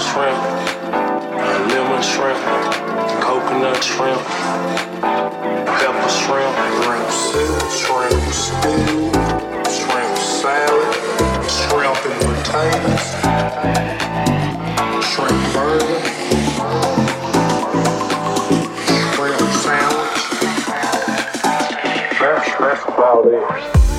shrimp, lemon shrimp, coconut shrimp, pepper shrimp, shrimp soup, shrimp stew, shrimp salad, shrimp and potatoes, shrimp burger, shrimp sandwich. shrimp that's about it.